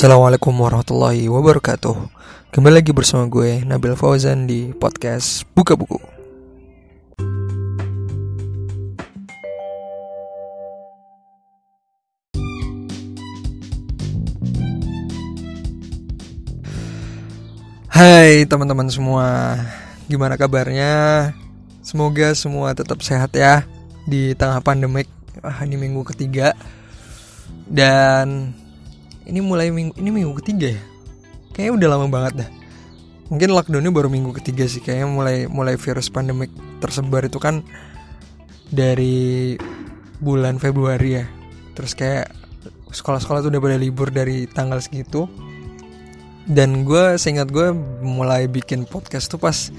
Assalamualaikum warahmatullahi wabarakatuh. Kembali lagi bersama gue Nabil Fauzan di podcast Buka Buku. Hai teman-teman semua Gimana kabarnya? Semoga semua tetap sehat ya Di tengah pandemik ah, Ini minggu ketiga. Dan ini mulai minggu ini minggu ketiga ya? Kayaknya udah lama banget dah. Mungkin lockdownnya baru minggu ketiga sih kayaknya mulai mulai virus pandemik tersebar itu kan dari bulan Februari ya. Terus kayak sekolah-sekolah tuh udah pada libur dari tanggal segitu. Dan gue seingat gue mulai bikin podcast tuh pas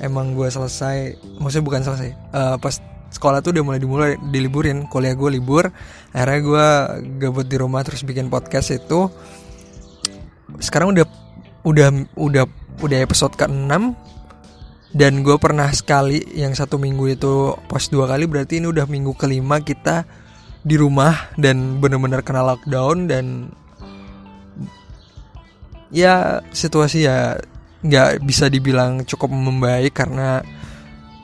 emang gue selesai maksudnya bukan selesai uh, pas sekolah tuh udah mulai dimulai diliburin. Kuliah gue libur akhirnya gue gabut di rumah terus bikin podcast itu. Sekarang udah udah udah udah episode ke-6 dan gue pernah sekali yang satu minggu itu post dua kali berarti ini udah minggu kelima kita di rumah dan bener-bener kena lockdown dan ya situasi ya nggak bisa dibilang cukup membaik karena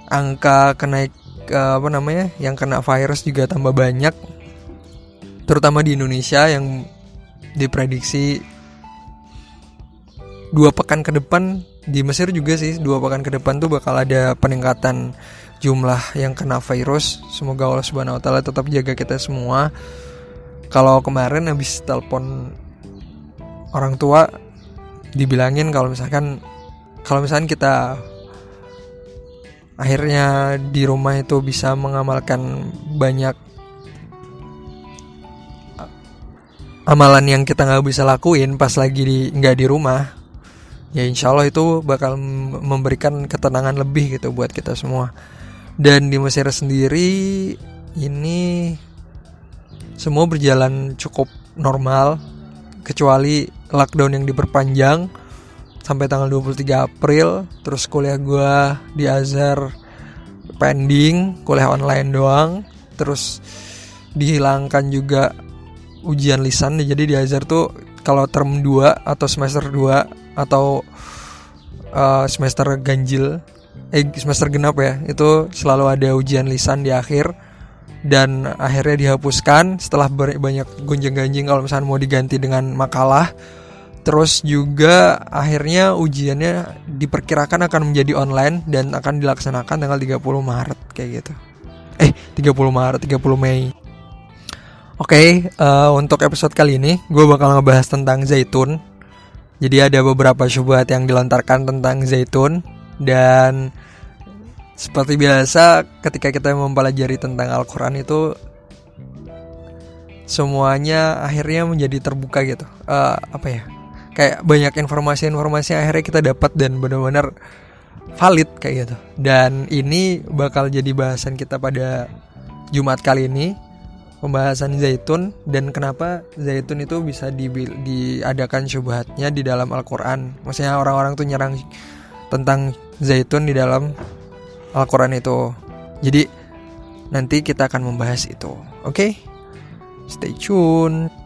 angka kenaik apa namanya yang kena virus juga tambah banyak terutama di Indonesia yang diprediksi dua pekan ke depan di Mesir juga sih dua pekan ke depan tuh bakal ada peningkatan jumlah yang kena virus. Semoga Allah Subhanahu Wa Taala tetap jaga kita semua. Kalau kemarin habis telepon orang tua dibilangin kalau misalkan kalau misalkan kita akhirnya di rumah itu bisa mengamalkan banyak amalan yang kita nggak bisa lakuin pas lagi di nggak di rumah. Ya insya Allah itu bakal memberikan ketenangan lebih gitu buat kita semua. Dan di Mesir sendiri ini semua berjalan cukup normal kecuali lockdown yang diperpanjang sampai tanggal 23 April terus kuliah gue di Azhar pending kuliah online doang. Terus dihilangkan juga ujian lisan jadi di Azhar tuh kalau term 2 atau semester 2 atau uh, semester ganjil eh semester genap ya itu selalu ada ujian lisan di akhir. Dan akhirnya dihapuskan setelah banyak gonjang-ganjing kalau misalnya mau diganti dengan makalah Terus juga akhirnya ujiannya diperkirakan akan menjadi online dan akan dilaksanakan tanggal 30 Maret kayak gitu. Eh, 30 Maret, 30 Mei. Oke, okay, uh, eh, untuk episode kali ini gue bakal ngebahas tentang zaitun. Jadi ada beberapa syubhat yang dilontarkan tentang zaitun dan seperti biasa ketika kita mempelajari tentang Al-Quran itu semuanya akhirnya menjadi terbuka gitu. Uh, apa ya? Kayak banyak informasi-informasi akhirnya kita dapat dan benar-benar valid kayak gitu. Dan ini bakal jadi bahasan kita pada Jumat kali ini pembahasan zaitun dan kenapa zaitun itu bisa di, diadakan syubhatnya di dalam Al-Qur'an. Maksudnya orang-orang tuh nyerang tentang zaitun di dalam Al-Qur'an itu. Jadi nanti kita akan membahas itu. Oke? Okay? Stay tune.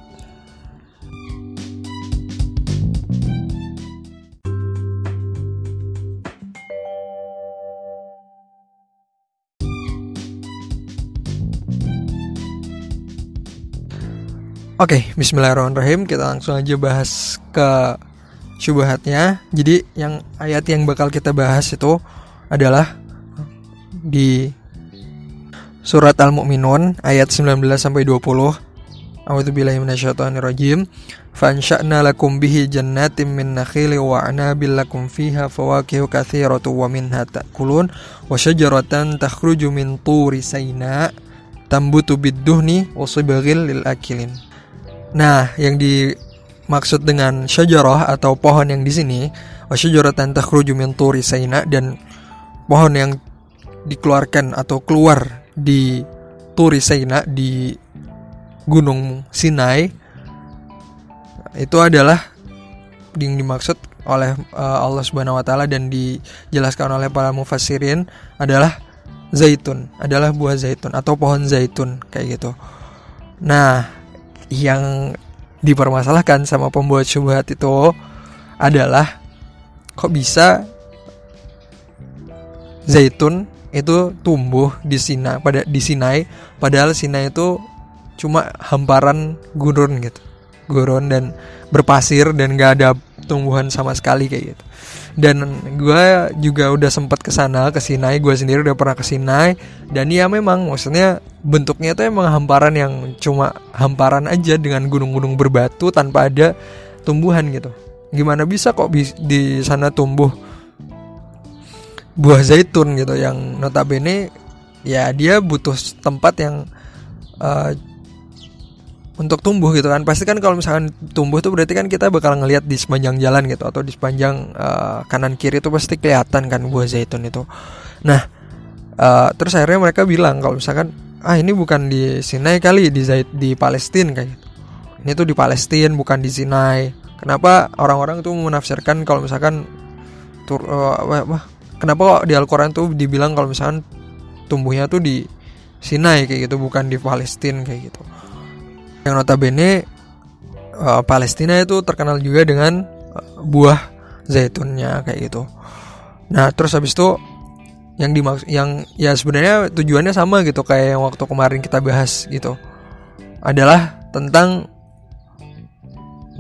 Oke, okay, bismillahirrahmanirrahim. Kita langsung aja bahas ke syubhatnya. Jadi yang ayat yang bakal kita bahas itu adalah di surat Al-Mu'minun ayat 19 sampai 20. A'udzubillahi minasyaitonirrajim. Fansha'na lakum bihi jannatin min nakhili wa anabil lakum fiha fawakihu katsiratu wa minha ta'kulun wa syajaratan takhruju min turi sayna tambutu bid-duhni wa lil akilin. Nah, yang dimaksud dengan syajarah atau pohon yang di sini, wasyajaratan takhruju min turi saina dan pohon yang dikeluarkan atau keluar di turi saina di Gunung Sinai itu adalah yang dimaksud oleh uh, Allah Subhanahu wa taala dan dijelaskan oleh para mufassirin adalah zaitun, adalah buah zaitun atau pohon zaitun kayak gitu. Nah, yang dipermasalahkan sama pembuat syubhat itu adalah kok bisa zaitun itu tumbuh di Sinai pada di Sinai padahal Sinai itu cuma hamparan gurun gitu. Gurun dan berpasir dan gak ada tumbuhan sama sekali kayak gitu dan gue juga udah sempet ke sana ke Sinai. Gue sendiri udah pernah ke Sinai. Dan ya memang maksudnya bentuknya itu emang hamparan yang cuma hamparan aja dengan gunung-gunung berbatu tanpa ada tumbuhan gitu. Gimana bisa kok di sana tumbuh buah zaitun gitu yang notabene ya dia butuh tempat yang uh, untuk tumbuh gitu kan. Pasti kan kalau misalkan tumbuh tuh berarti kan kita bakal ngelihat di sepanjang jalan gitu atau di sepanjang uh, kanan kiri itu pasti kelihatan kan buah zaitun itu. Nah uh, terus akhirnya mereka bilang kalau misalkan ah ini bukan di Sinai kali di Zait di Palestina kayak gitu. Ini tuh di Palestina bukan di Sinai. Kenapa orang-orang tuh menafsirkan kalau misalkan tur uh, apa, kenapa kok di Al-Quran tuh dibilang kalau misalkan tumbuhnya tuh di Sinai kayak gitu bukan di Palestina kayak gitu yang notabene uh, Palestina itu terkenal juga dengan uh, buah zaitunnya kayak gitu. Nah, terus habis itu yang dimaksud yang ya sebenarnya tujuannya sama gitu kayak yang waktu kemarin kita bahas gitu. Adalah tentang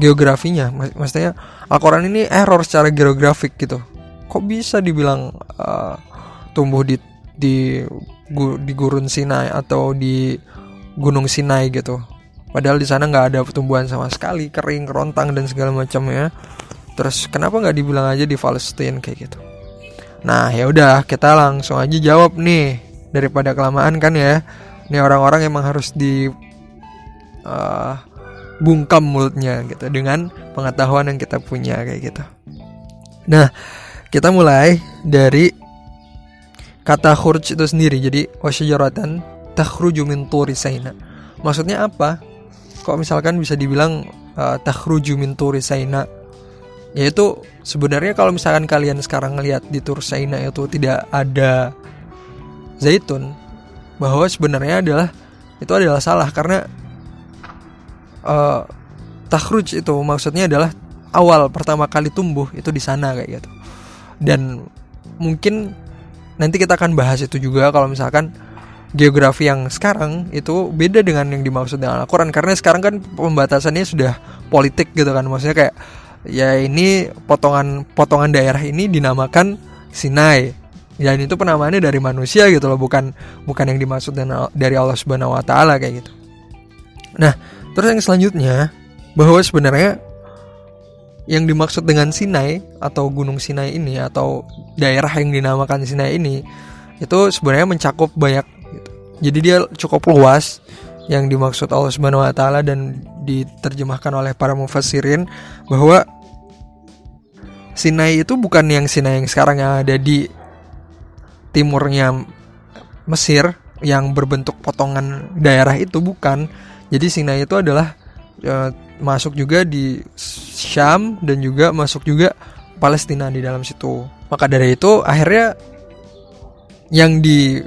geografinya. Maksudnya Al-Quran ini error secara geografik gitu. Kok bisa dibilang uh, tumbuh di di di gurun Sinai atau di Gunung Sinai gitu Padahal di sana nggak ada pertumbuhan sama sekali, kering, kerontang dan segala macamnya. Terus kenapa nggak dibilang aja di Palestine kayak gitu? Nah ya udah kita langsung aja jawab nih daripada kelamaan kan ya. Ini orang-orang emang harus di uh, bungkam mulutnya gitu dengan pengetahuan yang kita punya kayak gitu. Nah kita mulai dari kata khurj itu sendiri. Jadi wasyajaratan takhruju min Maksudnya apa? Kok misalkan bisa dibilang uh, takhruju min turi saina? Yaitu sebenarnya kalau misalkan kalian sekarang ngelihat di tur saina itu tidak ada zaitun bahwa sebenarnya adalah itu adalah salah karena uh, takhruj itu maksudnya adalah awal pertama kali tumbuh itu di sana kayak gitu. Dan mungkin nanti kita akan bahas itu juga kalau misalkan geografi yang sekarang itu beda dengan yang dimaksud dengan Al-Quran. Karena sekarang kan pembatasannya sudah politik gitu kan. Maksudnya kayak ya ini potongan potongan daerah ini dinamakan Sinai. Dan itu penamaannya dari manusia gitu loh bukan bukan yang dimaksud dari Allah Subhanahu Wa Taala kayak gitu. Nah terus yang selanjutnya bahwa sebenarnya yang dimaksud dengan Sinai atau Gunung Sinai ini atau daerah yang dinamakan Sinai ini itu sebenarnya mencakup banyak jadi dia cukup luas yang dimaksud Allah Subhanahu wa taala dan diterjemahkan oleh para mufassirin bahwa Sinai itu bukan yang Sinai yang sekarang yang ada di timurnya Mesir yang berbentuk potongan daerah itu bukan. Jadi Sinai itu adalah e, masuk juga di Syam dan juga masuk juga Palestina di dalam situ. Maka dari itu akhirnya yang di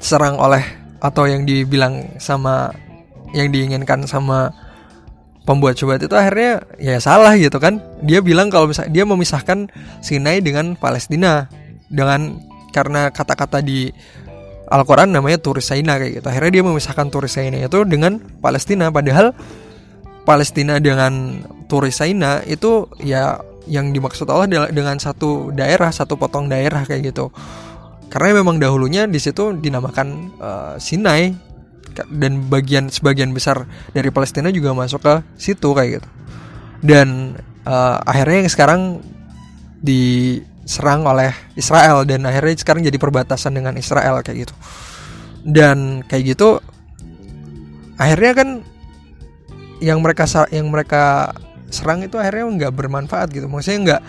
diserang oleh atau yang dibilang sama yang diinginkan sama pembuat coba itu akhirnya ya salah gitu kan. Dia bilang kalau misalnya dia memisahkan Sinai dengan Palestina dengan karena kata-kata di Al-Quran namanya turis Saina kayak gitu. Akhirnya dia memisahkan turis Saina itu dengan Palestina. Padahal Palestina dengan turis Saina itu ya yang dimaksud Allah dengan satu daerah satu potong daerah kayak gitu karena memang dahulunya di situ dinamakan uh, Sinai. Dan bagian sebagian besar dari Palestina juga masuk ke situ kayak gitu. Dan uh, akhirnya yang sekarang diserang oleh Israel dan akhirnya sekarang jadi perbatasan dengan Israel kayak gitu. Dan kayak gitu akhirnya kan yang mereka yang mereka serang itu akhirnya nggak bermanfaat gitu. Maksudnya nggak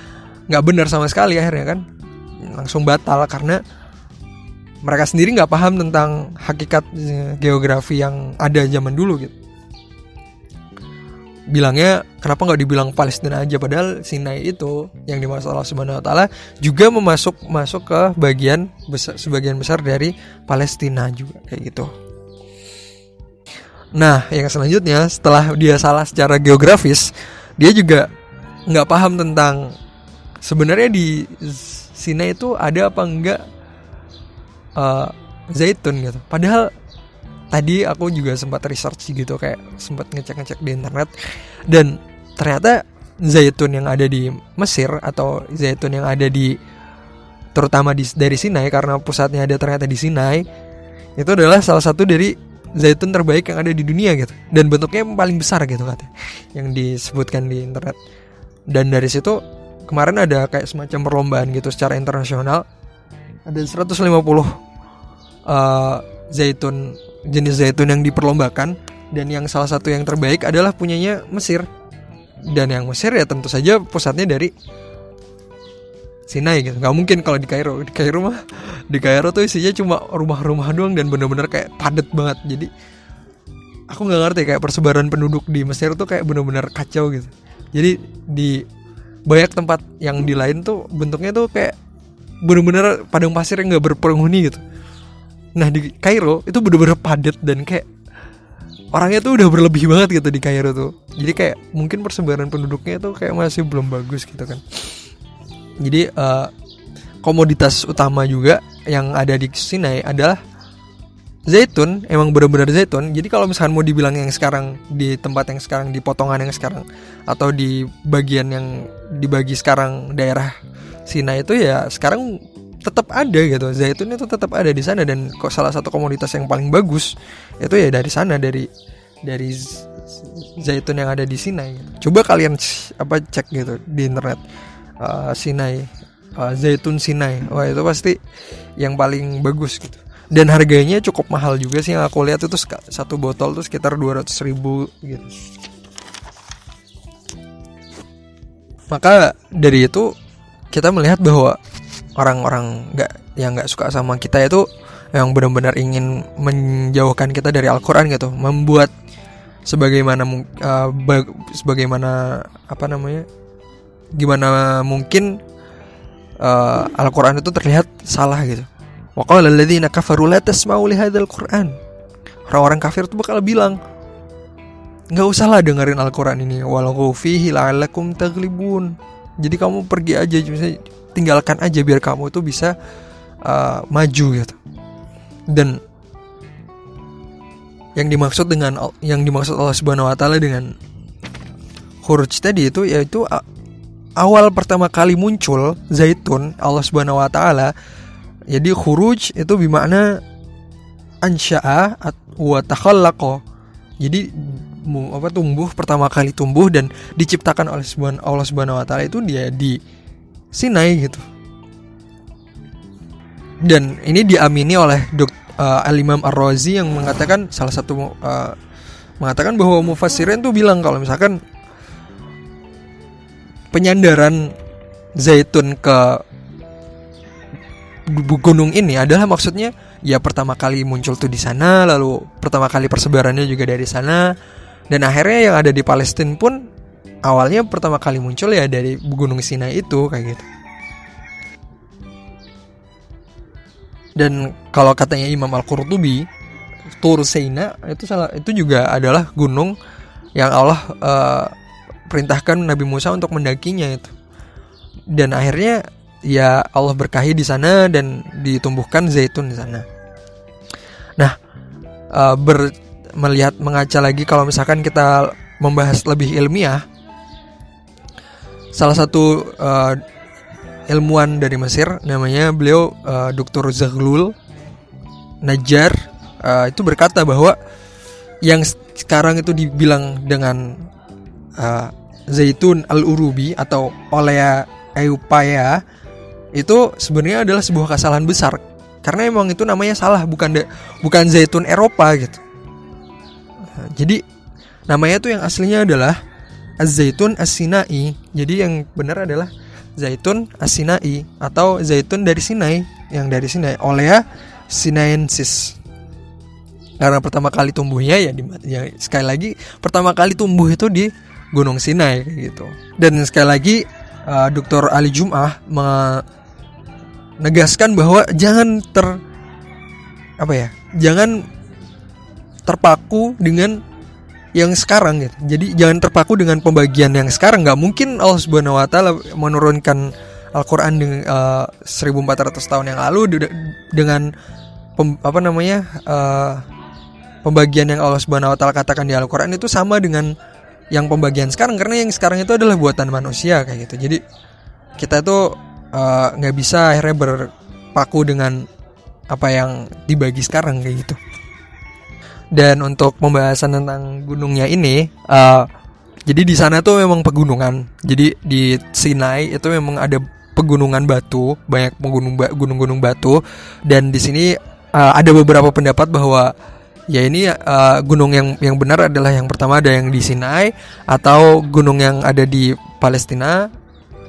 nggak benar sama sekali akhirnya kan. Langsung batal karena mereka sendiri nggak paham tentang hakikat eh, geografi yang ada zaman dulu gitu bilangnya kenapa nggak dibilang Palestina aja padahal Sinai itu yang dimaksud Allah Subhanahu Wa Taala juga memasuk masuk ke bagian besar sebagian besar dari Palestina juga kayak gitu. Nah, yang selanjutnya setelah dia salah secara geografis, dia juga nggak paham tentang sebenarnya di Sinai itu ada apa enggak uh, zaitun gitu. Padahal tadi aku juga sempat research gitu kayak sempat ngecek-ngecek di internet. Dan ternyata zaitun yang ada di Mesir atau zaitun yang ada di terutama di dari Sinai karena pusatnya ada ternyata di Sinai itu adalah salah satu dari zaitun terbaik yang ada di dunia gitu. Dan bentuknya yang paling besar gitu katanya yang disebutkan di internet. Dan dari situ kemarin ada kayak semacam perlombaan gitu secara internasional ada 150 uh, zaitun jenis zaitun yang diperlombakan. Dan yang salah satu yang terbaik adalah punyanya Mesir. Dan yang Mesir ya tentu saja pusatnya dari Sinai gitu. Nggak mungkin kalau di Kairo. Di Kairo mah di Kairo tuh isinya cuma rumah-rumah doang dan bener-bener kayak padat banget. Jadi aku nggak ngerti kayak persebaran penduduk di Mesir tuh kayak bener-bener kacau gitu. Jadi di banyak tempat yang di lain tuh bentuknya tuh kayak bener-bener padang pasir yang nggak berpenghuni gitu. Nah di Kairo itu bener-bener padat dan kayak orangnya tuh udah berlebih banget gitu di Kairo tuh. Jadi kayak mungkin persebaran penduduknya tuh kayak masih belum bagus gitu kan. Jadi uh, komoditas utama juga yang ada di Sinai adalah zaitun, emang benar-benar zaitun. Jadi kalau misalkan mau dibilang yang sekarang di tempat yang sekarang di potongan yang sekarang atau di bagian yang dibagi sekarang daerah Sinai itu ya sekarang tetap ada gitu. Zaitun itu tetap ada di sana dan kok salah satu komoditas yang paling bagus itu ya dari sana dari dari zaitun yang ada di Sinai. Coba kalian apa cek gitu di internet uh, Sinai uh, zaitun Sinai wah itu pasti yang paling bagus gitu dan harganya cukup mahal juga sih yang aku lihat itu satu botol tuh sekitar 200 ribu gitu maka dari itu kita melihat bahwa orang-orang nggak yang nggak suka sama kita itu yang benar-benar ingin menjauhkan kita dari Al-Quran gitu membuat sebagaimana uh, sebagaimana apa namanya gimana mungkin uh, Al-Quran itu terlihat salah gitu. Qur'an. Orang-orang kafir itu bakal bilang, nggak usahlah dengerin Al-Quran ini walau fihi la'allakum taglibun. Jadi kamu pergi aja misalnya tinggalkan aja biar kamu itu bisa uh, maju gitu. Dan yang dimaksud dengan yang dimaksud Allah Subhanahu wa taala dengan huruj tadi itu yaitu awal pertama kali muncul zaitun Allah Subhanahu wa taala jadi khuruj itu bermakna ansya'a wa takhallaqa jadi apa tumbuh pertama kali tumbuh dan diciptakan oleh Allah Subhanahu wa taala itu dia di Sinai gitu. Dan ini diamini oleh Dok, uh, Al Imam Ar-Razi yang mengatakan salah satu uh, mengatakan bahwa mufassirin tuh bilang kalau misalkan penyandaran zaitun ke gunung ini adalah maksudnya ya pertama kali muncul tuh di sana lalu pertama kali persebarannya juga dari sana dan akhirnya yang ada di Palestina pun awalnya pertama kali muncul ya dari gunung Sinai itu kayak gitu dan kalau katanya Imam Al-Qurtubi Tur Sina itu salah itu juga adalah gunung yang Allah uh, perintahkan Nabi Musa untuk mendakinya itu. Dan akhirnya ya Allah berkahi di sana dan ditumbuhkan zaitun di sana. Nah, uh, ber, melihat mengaca lagi kalau misalkan kita membahas lebih ilmiah, salah satu uh, ilmuwan dari Mesir namanya beliau uh, Dr. Zaglul Najjar uh, itu berkata bahwa yang sekarang itu dibilang dengan uh, zaitun al-urubi atau olea eupaya itu sebenarnya adalah sebuah kesalahan besar karena emang itu namanya salah bukan de, bukan zaitun Eropa gitu. Jadi namanya tuh yang aslinya adalah az-zaitun as-sinai. Jadi yang benar adalah zaitun as-sinai atau zaitun dari Sinai yang dari Sinai olea sinaiensis. Karena pertama kali tumbuhnya ya, di, ya sekali lagi pertama kali tumbuh itu di Gunung Sinai gitu. Dan sekali lagi uh, Dr. Ali Jum'ah menegaskan bahwa jangan ter apa ya? Jangan terpaku dengan yang sekarang gitu. Jadi jangan terpaku dengan pembagian yang sekarang. Nggak mungkin Allah Subhanahu Wa Taala menurunkan Al-Quran dengan uh, 1400 tahun yang lalu dengan pem, apa namanya uh, pembagian yang Allah Subhanahu Wa Taala katakan di Al-Quran itu sama dengan yang pembagian sekarang karena yang sekarang itu adalah buatan manusia kayak gitu. Jadi kita itu eh, nggak uh, bisa akhirnya berpaku dengan apa yang dibagi sekarang kayak gitu. Dan untuk pembahasan tentang gunungnya ini, uh, jadi di sana tuh memang pegunungan. Jadi di Sinai itu memang ada pegunungan batu, banyak pegunung gunung-gunung batu. Dan di sini uh, ada beberapa pendapat bahwa ya ini uh, gunung yang yang benar adalah yang pertama ada yang di Sinai atau gunung yang ada di Palestina.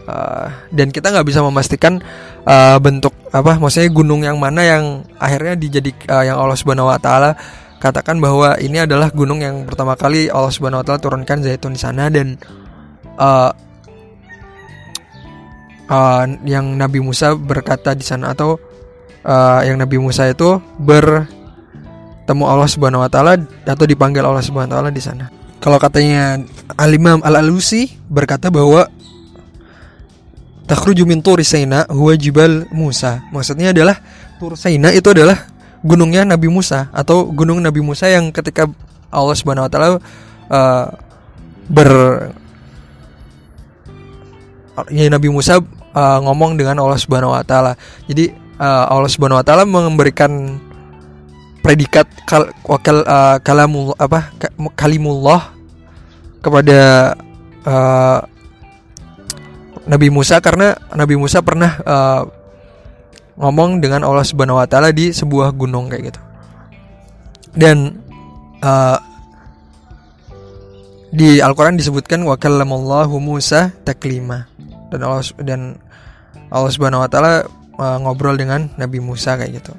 Uh, dan kita nggak bisa memastikan uh, bentuk apa, maksudnya gunung yang mana yang akhirnya dijadi uh, yang Allah Subhanahu Wa Taala katakan bahwa ini adalah gunung yang pertama kali Allah Subhanahu wa taala turunkan zaitun di sana dan uh, uh, yang Nabi Musa berkata di sana atau uh, yang Nabi Musa itu bertemu Allah Subhanahu wa taala atau dipanggil Allah Subhanahu wa taala di sana. Kalau katanya Al-Imam Al-Alusi berkata bahwa takhruju min huwa jibal Musa. Maksudnya adalah Tur itu adalah gunungnya Nabi Musa atau gunung Nabi Musa yang ketika Allah Subhanahu wa taala uh, ber ya Nabi Musa uh, ngomong dengan Allah Subhanahu wa taala. Jadi uh, Allah Subhanahu wa taala memberikan predikat kal wakal uh, kalamul apa kalimullah kepada uh, Nabi Musa karena Nabi Musa pernah uh, ngomong dengan Allah Subhanahu wa taala di sebuah gunung kayak gitu. Dan uh, di Al-Qur'an disebutkan wa kallamallahu Musa taklima. Dan Allah dan Allah Subhanahu wa taala uh, ngobrol dengan Nabi Musa kayak gitu.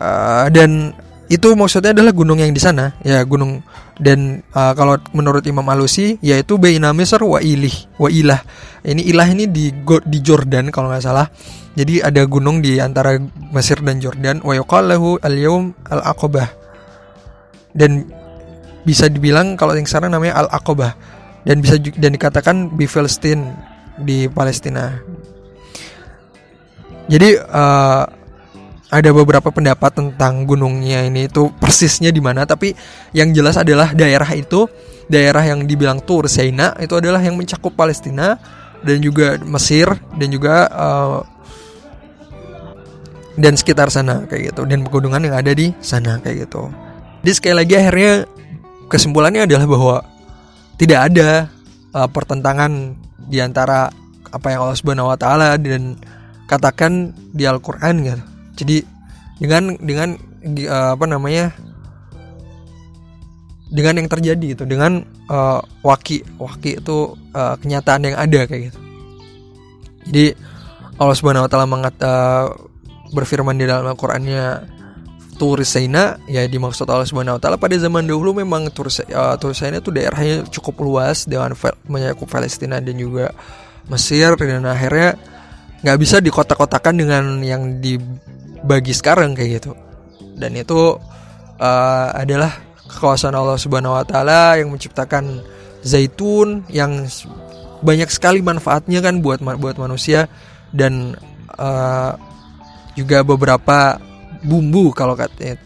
Uh, dan itu maksudnya adalah gunung yang di sana. Ya gunung. Dan uh, kalau menurut Imam Alusi yaitu Baina Misr wa Ilih wa Ilah. Ini Ilah ini di di Jordan kalau nggak salah. Jadi ada gunung di antara Mesir dan Jordan. Wa yuqallahu al-yaum al-aqabah. Dan bisa dibilang kalau yang sekarang namanya al-aqabah. Dan bisa dan dikatakan di Palestina di Palestina. Jadi uh, ada beberapa pendapat tentang gunungnya ini itu persisnya di mana tapi yang jelas adalah daerah itu daerah yang dibilang Tur Saina itu adalah yang mencakup Palestina dan juga Mesir dan juga uh, dan sekitar sana kayak gitu dan pegunungan yang ada di sana kayak gitu. Jadi sekali lagi akhirnya kesimpulannya adalah bahwa tidak ada uh, pertentangan di antara apa yang Allah Subhanahu wa taala dan katakan di Al-Qur'an gitu jadi dengan dengan uh, apa namanya dengan yang terjadi itu dengan uh, waki waki itu uh, kenyataan yang ada kayak gitu. Jadi Allah Subhanahu Wa Taala mengat uh, berfirman di dalam Al-Qur'annya Turisaina ya dimaksud Allah Subhanahu Wa Taala pada zaman dahulu memang Turisaina uh, itu daerahnya cukup luas dengan menyakup Palestina dan juga Mesir dan akhirnya nggak bisa dikotak-kotakan dengan yang di bagi sekarang kayak gitu. Dan itu uh, adalah kekuasaan Allah Subhanahu Wa Taala yang menciptakan zaitun yang banyak sekali manfaatnya kan buat buat manusia. Dan uh, juga beberapa bumbu kalau katanya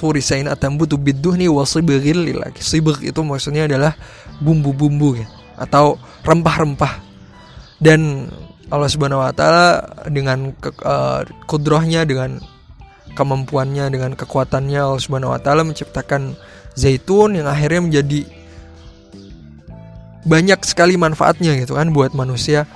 turisain butuh biduh nih wasibiril lagi sibir itu maksudnya adalah bumbu-bumbu ya atau rempah-rempah. Dan Allah Subhanahu wa taala dengan ke, uh, kudrohnya dengan kemampuannya dengan kekuatannya Allah Subhanahu wa taala menciptakan zaitun yang akhirnya menjadi banyak sekali manfaatnya gitu kan buat manusia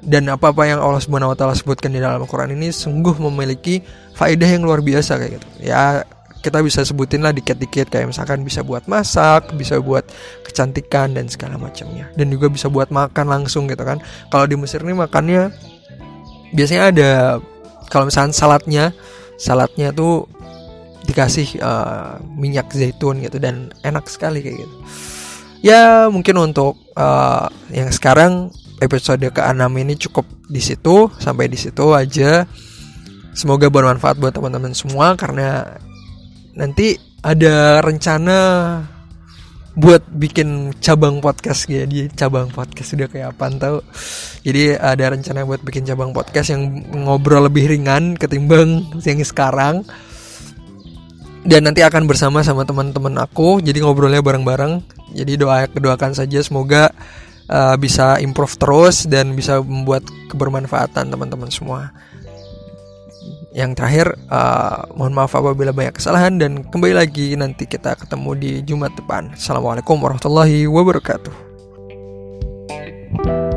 dan apa-apa yang Allah Subhanahu wa taala sebutkan di dalam Al-Qur'an ini sungguh memiliki faedah yang luar biasa kayak gitu. Ya kita bisa sebutin lah dikit-dikit kayak misalkan bisa buat masak, bisa buat kecantikan dan segala macamnya. Dan juga bisa buat makan langsung gitu kan. Kalau di Mesir ini makannya biasanya ada kalau misalkan saladnya, saladnya tuh dikasih uh, minyak zaitun gitu dan enak sekali kayak gitu. Ya mungkin untuk uh, yang sekarang episode ke-6 ini cukup di situ sampai di situ aja. Semoga bermanfaat buat teman-teman semua karena nanti ada rencana buat bikin cabang podcast ya di cabang podcast sudah kayak apa tahu jadi ada rencana buat bikin cabang podcast yang ngobrol lebih ringan ketimbang yang sekarang. Dan nanti akan bersama sama teman-teman aku jadi ngobrolnya bareng-bareng. Jadi doa doakan saja semoga uh, bisa improve terus dan bisa membuat kebermanfaatan teman-teman semua yang terakhir uh, mohon maaf apabila banyak kesalahan dan kembali lagi nanti kita ketemu di Jumat depan. Assalamualaikum warahmatullahi wabarakatuh. thank you